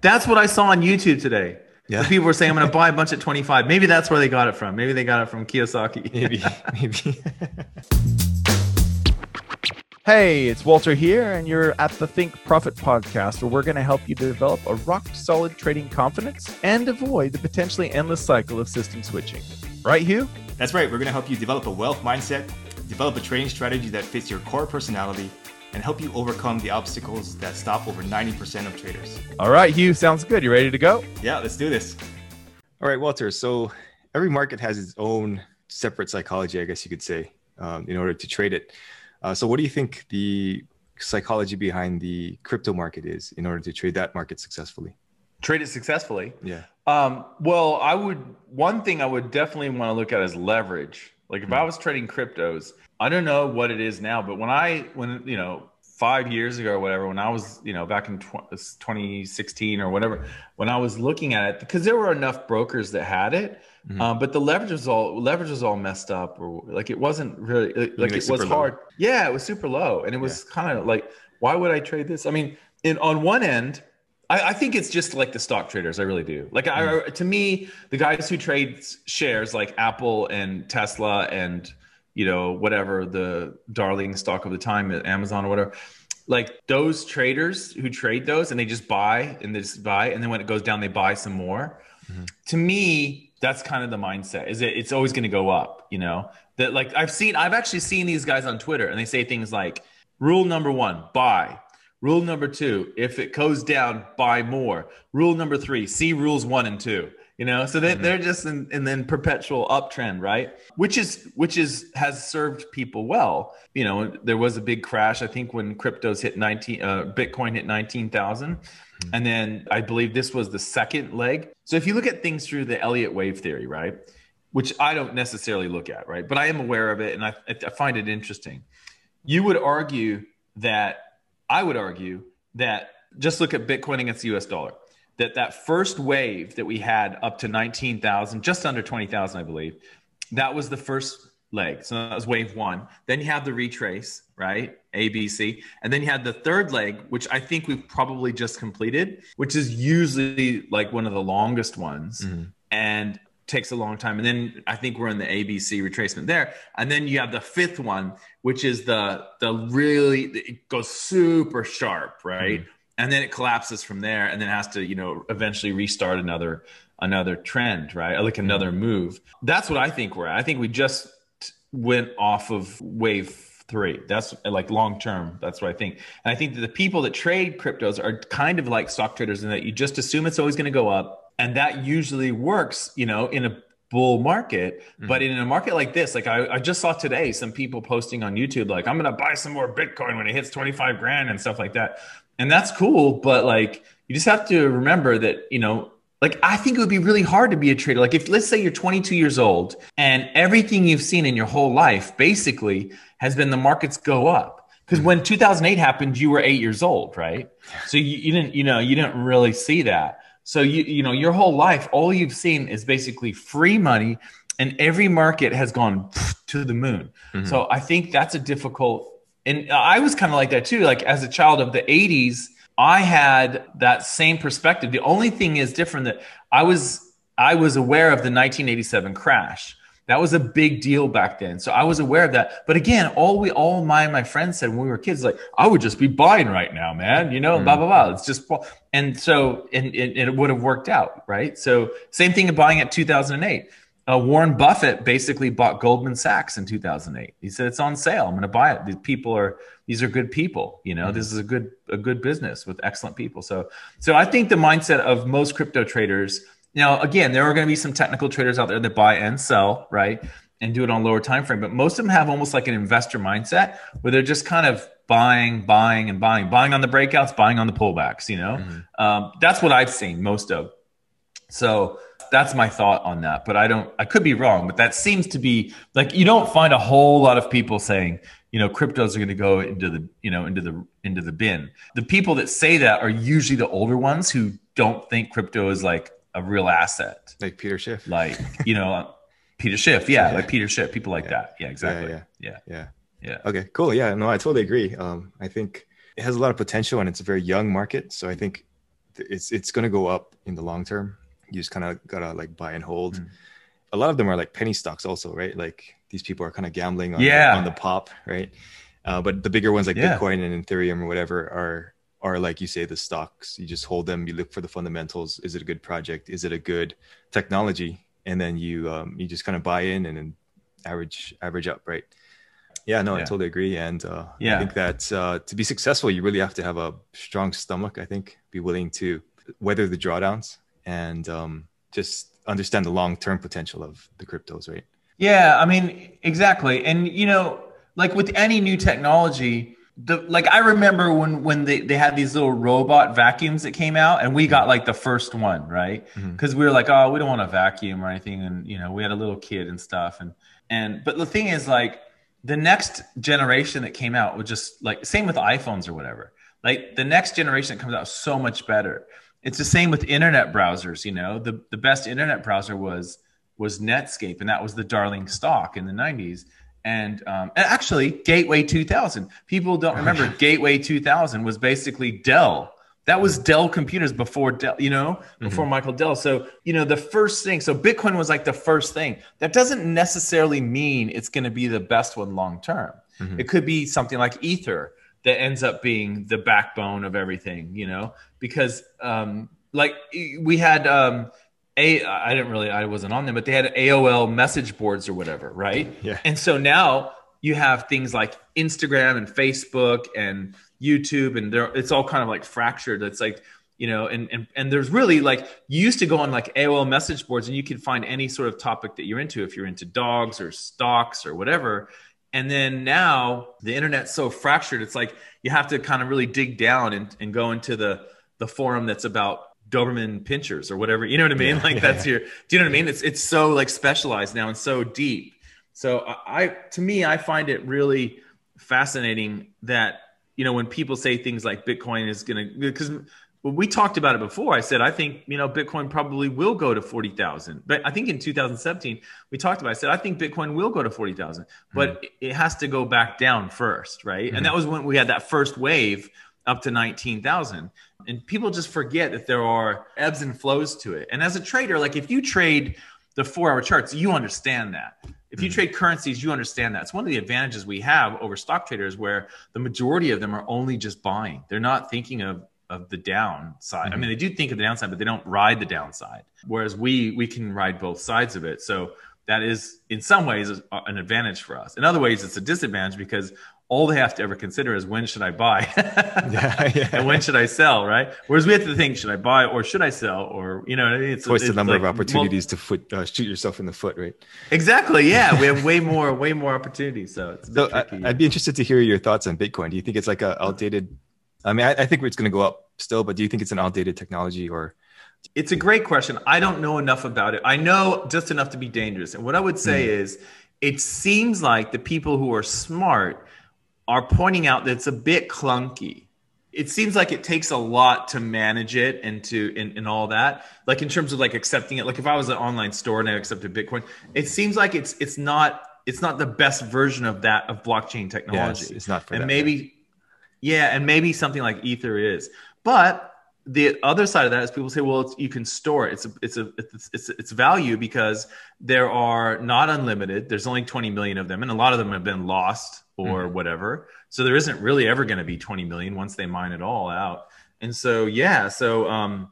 That's what I saw on YouTube today. Yeah. People were saying I'm going to buy a bunch at 25. Maybe that's where they got it from. Maybe they got it from Kiyosaki. Maybe, maybe. Hey, it's Walter here, and you're at the Think Profit podcast, where we're going to help you develop a rock solid trading confidence and avoid the potentially endless cycle of system switching. Right, Hugh? That's right. We're going to help you develop a wealth mindset, develop a trading strategy that fits your core personality, and help you overcome the obstacles that stop over 90% of traders. All right, Hugh, sounds good. You ready to go? Yeah, let's do this. All right, Walter. So every market has its own separate psychology, I guess you could say, um, in order to trade it. Uh, so, what do you think the psychology behind the crypto market is in order to trade that market successfully? Trade it successfully. Yeah. Um, well, I would, one thing I would definitely want to look at is leverage. Like if I was trading cryptos, I don't know what it is now, but when I, when, you know, five years ago or whatever, when I was, you know, back in tw- 2016 or whatever, when I was looking at it, because there were enough brokers that had it, Mhm. um, but the leverage was all leverage was all messed up, or like it wasn't really like, like it was low? hard. Yeah, it was super low, and it was kind of like, why would I trade this? I mean, in on one end, I, I think it's just like the stock traders. I really do. Like, I, mm. to me, the guys who trade shares like Apple and Tesla and you know whatever the darling stock of the time, uh, Amazon or whatever. Like those traders who trade those and they just buy and they just buy, and then when it goes down, they buy some more. Mm-hmm. To me, that's kind of the mindset. Is it? It's always going to go up. You know that. Like I've seen, I've actually seen these guys on Twitter, and they say things like, "Rule number one: buy." Rule number two, if it goes down, buy more. Rule number three, see rules one and two. You know, so they, they're just in, in then perpetual uptrend, right? Which is which is has served people well. You know, there was a big crash. I think when cryptos hit nineteen, uh, Bitcoin hit nineteen thousand, and then I believe this was the second leg. So if you look at things through the Elliott wave theory, right, which I don't necessarily look at, right, but I am aware of it and I, I find it interesting. You would argue that I would argue that just look at Bitcoin against the US dollar. That that first wave that we had up to 19,000, just under 20,000 I believe, that was the first leg. So that was wave 1. Then you have the retrace, right? A B C. And then you had the third leg, which I think we've probably just completed, which is usually like one of the longest ones mm-hmm. and takes a long time. And then I think we're in the ABC retracement there. And then you have the fifth one, which is the the really it goes super sharp, right? Mm-hmm. And then it collapses from there, and then has to you know eventually restart another another trend, right? Like mm-hmm. another move. That's what I think we're at. I think we just went off of wave three. That's like long term. That's what I think. And I think that the people that trade cryptos are kind of like stock traders in that you just assume it's always going to go up. And that usually works, you know, in a bull market. Mm-hmm. But in a market like this, like I, I just saw today some people posting on YouTube, like, I'm going to buy some more Bitcoin when it hits 25 grand and stuff like that. And that's cool. But like, you just have to remember that, you know, like I think it would be really hard to be a trader. Like if let's say you're 22 years old and everything you've seen in your whole life basically has been the markets go up. Because when 2008 happened, you were eight years old, right? So you, you didn't, you know, you didn't really see that. So you, you know, your whole life, all you've seen is basically free money, and every market has gone to the moon. Mm-hmm. So I think that's a difficult. And I was kind of like that too. Like as a child of the 80s, I had that same perspective. The only thing is different that I was I was aware of the 1987 crash. That was a big deal back then. So I was aware of that. But again, all we all my my friends said when we were kids, like, I would just be buying right now, man. You know, blah blah blah. It's just and so and, and it would have worked out, right? So same thing in buying at 2008. Uh, Warren Buffett basically bought Goldman Sachs in 2008. He said it's on sale. I'm going to buy it. These people are these are good people. You know, this is a good a good business with excellent people. So so I think the mindset of most crypto traders. Now, again, there are going to be some technical traders out there that buy and sell, right, and do it on lower time frame. But most of them have almost like an investor mindset where they're just kind of buying, buying, and buying, buying on the breakouts, buying on the pullbacks. You know, um, that's what I've seen most of. So that's my thought on that. But I don't, I could be wrong, but that seems to be like you don't find a whole lot of people saying, you know, cryptos are going to go into the, you know, into the, into the bin. The people that say that are usually the older ones who don't think crypto is like a real asset. Like Peter Schiff. Like, you know, Peter Schiff. Yeah. Like Peter Schiff, people like that. Yeah, exactly. yeah. Yeah. yeah. Yeah. Okay, cool. Yeah, no, I totally agree. Um, I think it has a lot of potential and it's a very young market. So I think it's it's going to go up in the long term. You just kind of gotta like buy and hold. Mm. A lot of them are like penny stocks, also, right? Like these people are kind of gambling on, yeah. the, on the pop, right? Uh, but the bigger ones like yeah. Bitcoin and Ethereum or whatever are are like you say the stocks. You just hold them. You look for the fundamentals. Is it a good project? Is it a good technology? And then you um, you just kind of buy in and then average average up, right? Yeah, no, yeah. I totally agree. And uh, yeah. I think that uh, to be successful, you really have to have a strong stomach. I think be willing to weather the drawdowns and um, just understand the long term potential of the cryptos, right? Yeah, I mean, exactly. And you know, like with any new technology, the like I remember when when they, they had these little robot vacuums that came out and we got like the first one, right? Because mm-hmm. we were like, oh, we don't want a vacuum or anything. And you know, we had a little kid and stuff. And and but the thing is like the next generation that came out was just like same with iPhones or whatever. Like the next generation that comes out so much better. It's the same with internet browsers, you know. The the best internet browser was was Netscape and that was the darling stock in the 90s and, um, and actually gateway 2000 people don't remember gateway 2000 was basically dell. That was dell computers before dell you know before mm-hmm. michael dell. So you know the first thing so bitcoin was like the first thing. That doesn't necessarily mean it's going to be the best one long term. Mm-hmm. it could be something like ether that ends up being the backbone of everything you know because um like we had um a I didn't really I wasn't on them, but they had AOL message boards or whatever, right? Yeah. And so now you have things like Instagram and Facebook and YouTube, and it's all kind of like fractured. It's like you know, and and and there's really like you used to go on like AOL message boards and you could find any sort of topic that you're into if you're into dogs or stocks or whatever. And then now the internet's so fractured, it's like you have to kind of really dig down and, and go into the the forum that's about Doberman pinschers or whatever. You know what I mean? Yeah, like yeah, that's yeah. your. Do you know what I mean? It's it's so like specialized now and so deep. So I, to me, I find it really fascinating that you know when people say things like Bitcoin is going to because we talked about it before. I said I think you know Bitcoin probably will go to forty thousand, but I think in 2017 we talked about. It. I said I think Bitcoin will go to forty thousand, but mm-hmm. it has to go back down first, right? Mm-hmm. And that was when we had that first wave up to 19,000. And people just forget that there are ebbs and flows to it. And as a trader, like if you trade the four hour charts, you understand that. If you mm-hmm. trade currencies, you understand that. It's one of the advantages we have over stock traders where the majority of them are only just buying. They're not thinking of of the downside. Mm-hmm. I mean, they do think of the downside, but they don't ride the downside. Whereas we we can ride both sides of it. So that is in some ways an advantage for us. In other ways, it's a disadvantage because all they have to ever consider is when should I buy yeah, yeah. and when should I sell, right? Whereas we have to think, should I buy or should I sell? Or, you know, it's twice the number like, of opportunities to foot, uh, shoot yourself in the foot, right? Exactly. Yeah. we have way more, way more opportunities. So it's so I, would be interested to hear your thoughts on Bitcoin. Do you think it's like a outdated, I mean, I, I think it's going to go up still, but do you think it's an outdated technology or? It's a great question. I don't know enough about it. I know just enough to be dangerous. And what I would say mm. is it seems like the people who are smart are pointing out that it's a bit clunky. It seems like it takes a lot to manage it and to and, and all that. Like in terms of like accepting it. Like if I was an online store and I accepted Bitcoin, it seems like it's it's not it's not the best version of that of blockchain technology. Yes, it's not for and that, maybe right? yeah, and maybe something like Ether is. But the other side of that is people say, well, you can store it. It's a, it's a, it's, it's, it's value because there are not unlimited. There's only 20 million of them, and a lot of them have been lost or mm-hmm. whatever. So there isn't really ever going to be 20 million once they mine it all out. And so, yeah. So um,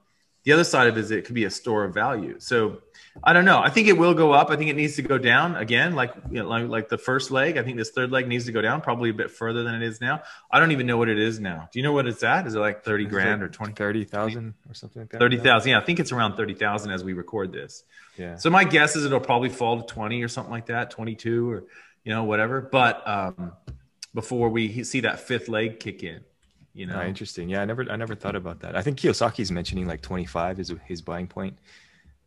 the other side of it is it could be a store of value. So I don't know. I think it will go up. I think it needs to go down again, like you know, like, like the first leg. I think this third leg needs to go down probably a bit further than it is now. I don't even know what it is now. Do you know what it's at? Is it like 30 grand or 20? 30,000 or something like that? 30,000. Yeah, I think it's around 30,000 as we record this. Yeah. So my guess is it'll probably fall to 20 or something like that, 22 or, you know, whatever. But um, before we see that fifth leg kick in. You know, oh, interesting. Yeah, I never, I never thought about that. I think Kiyosaki's mentioning like 25 is his buying point.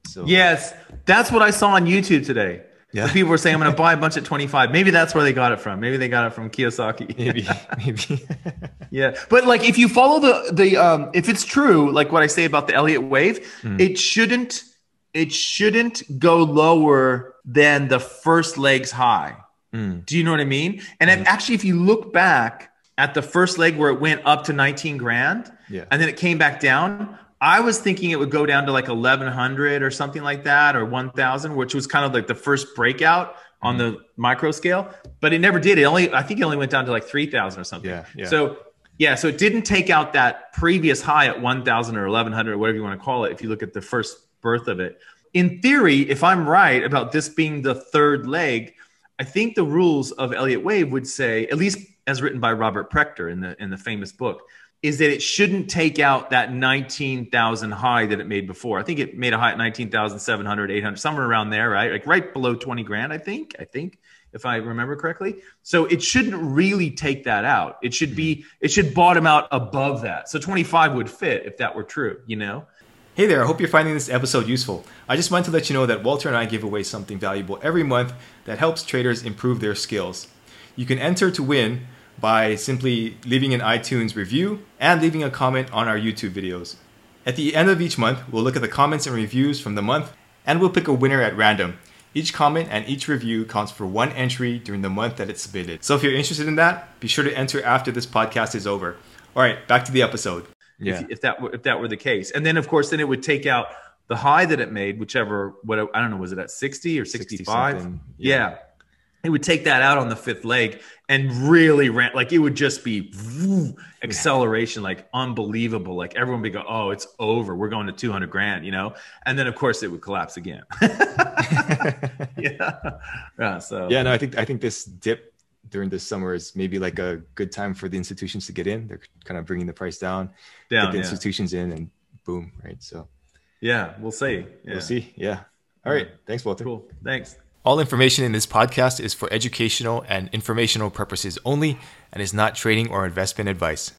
So yes, that's what I saw on YouTube today. Yeah. The people were saying I'm going to buy a bunch at 25. Maybe that's where they got it from. Maybe they got it from Kiyosaki. Maybe, maybe. yeah, but like if you follow the the um, if it's true, like what I say about the Elliott wave, mm. it shouldn't it shouldn't go lower than the first leg's high. Mm. Do you know what I mean? And mm. if, actually, if you look back at the first leg where it went up to 19 grand, yeah. and then it came back down, I was thinking it would go down to like 1100 or something like that, or 1000, which was kind of like the first breakout on the micro scale, but it never did. It only, I think it only went down to like 3000 or something. Yeah, yeah. So, yeah, so it didn't take out that previous high at 1000 or 1100 or whatever you want to call it. If you look at the first birth of it, in theory, if I'm right about this being the third leg, I think the rules of Elliott Wave would say, at least as written by Robert Prechter in the in the famous book, is that it shouldn't take out that 19,000 high that it made before. I think it made a high at 19,700, 800, somewhere around there, right? Like right below 20 grand, I think. I think if I remember correctly. So it shouldn't really take that out. It should be it should bottom out above that. So 25 would fit if that were true, you know? Hey there, I hope you're finding this episode useful. I just wanted to let you know that Walter and I give away something valuable every month that helps traders improve their skills. You can enter to win by simply leaving an iTunes review and leaving a comment on our YouTube videos. At the end of each month, we'll look at the comments and reviews from the month and we'll pick a winner at random. Each comment and each review counts for one entry during the month that it's submitted. So if you're interested in that, be sure to enter after this podcast is over. All right, back to the episode. Yeah. If, if that were, if that were the case, and then of course, then it would take out the high that it made, whichever what I don't know, was it at sixty or sixty five? Yeah. yeah. It would take that out on the fifth leg and really rant like it would just be woo, acceleration, like unbelievable. Like everyone would go, "Oh, it's over. We're going to two hundred grand," you know, and then of course it would collapse again. yeah. yeah. So yeah, no, I think I think this dip during this summer is maybe like a good time for the institutions to get in. They're kind of bringing the price down, down get the yeah. institutions in, and boom, right? So, yeah, we'll see. Yeah. We'll see. Yeah. All right. Thanks, Walter. Cool. Thanks. All information in this podcast is for educational and informational purposes only and is not trading or investment advice.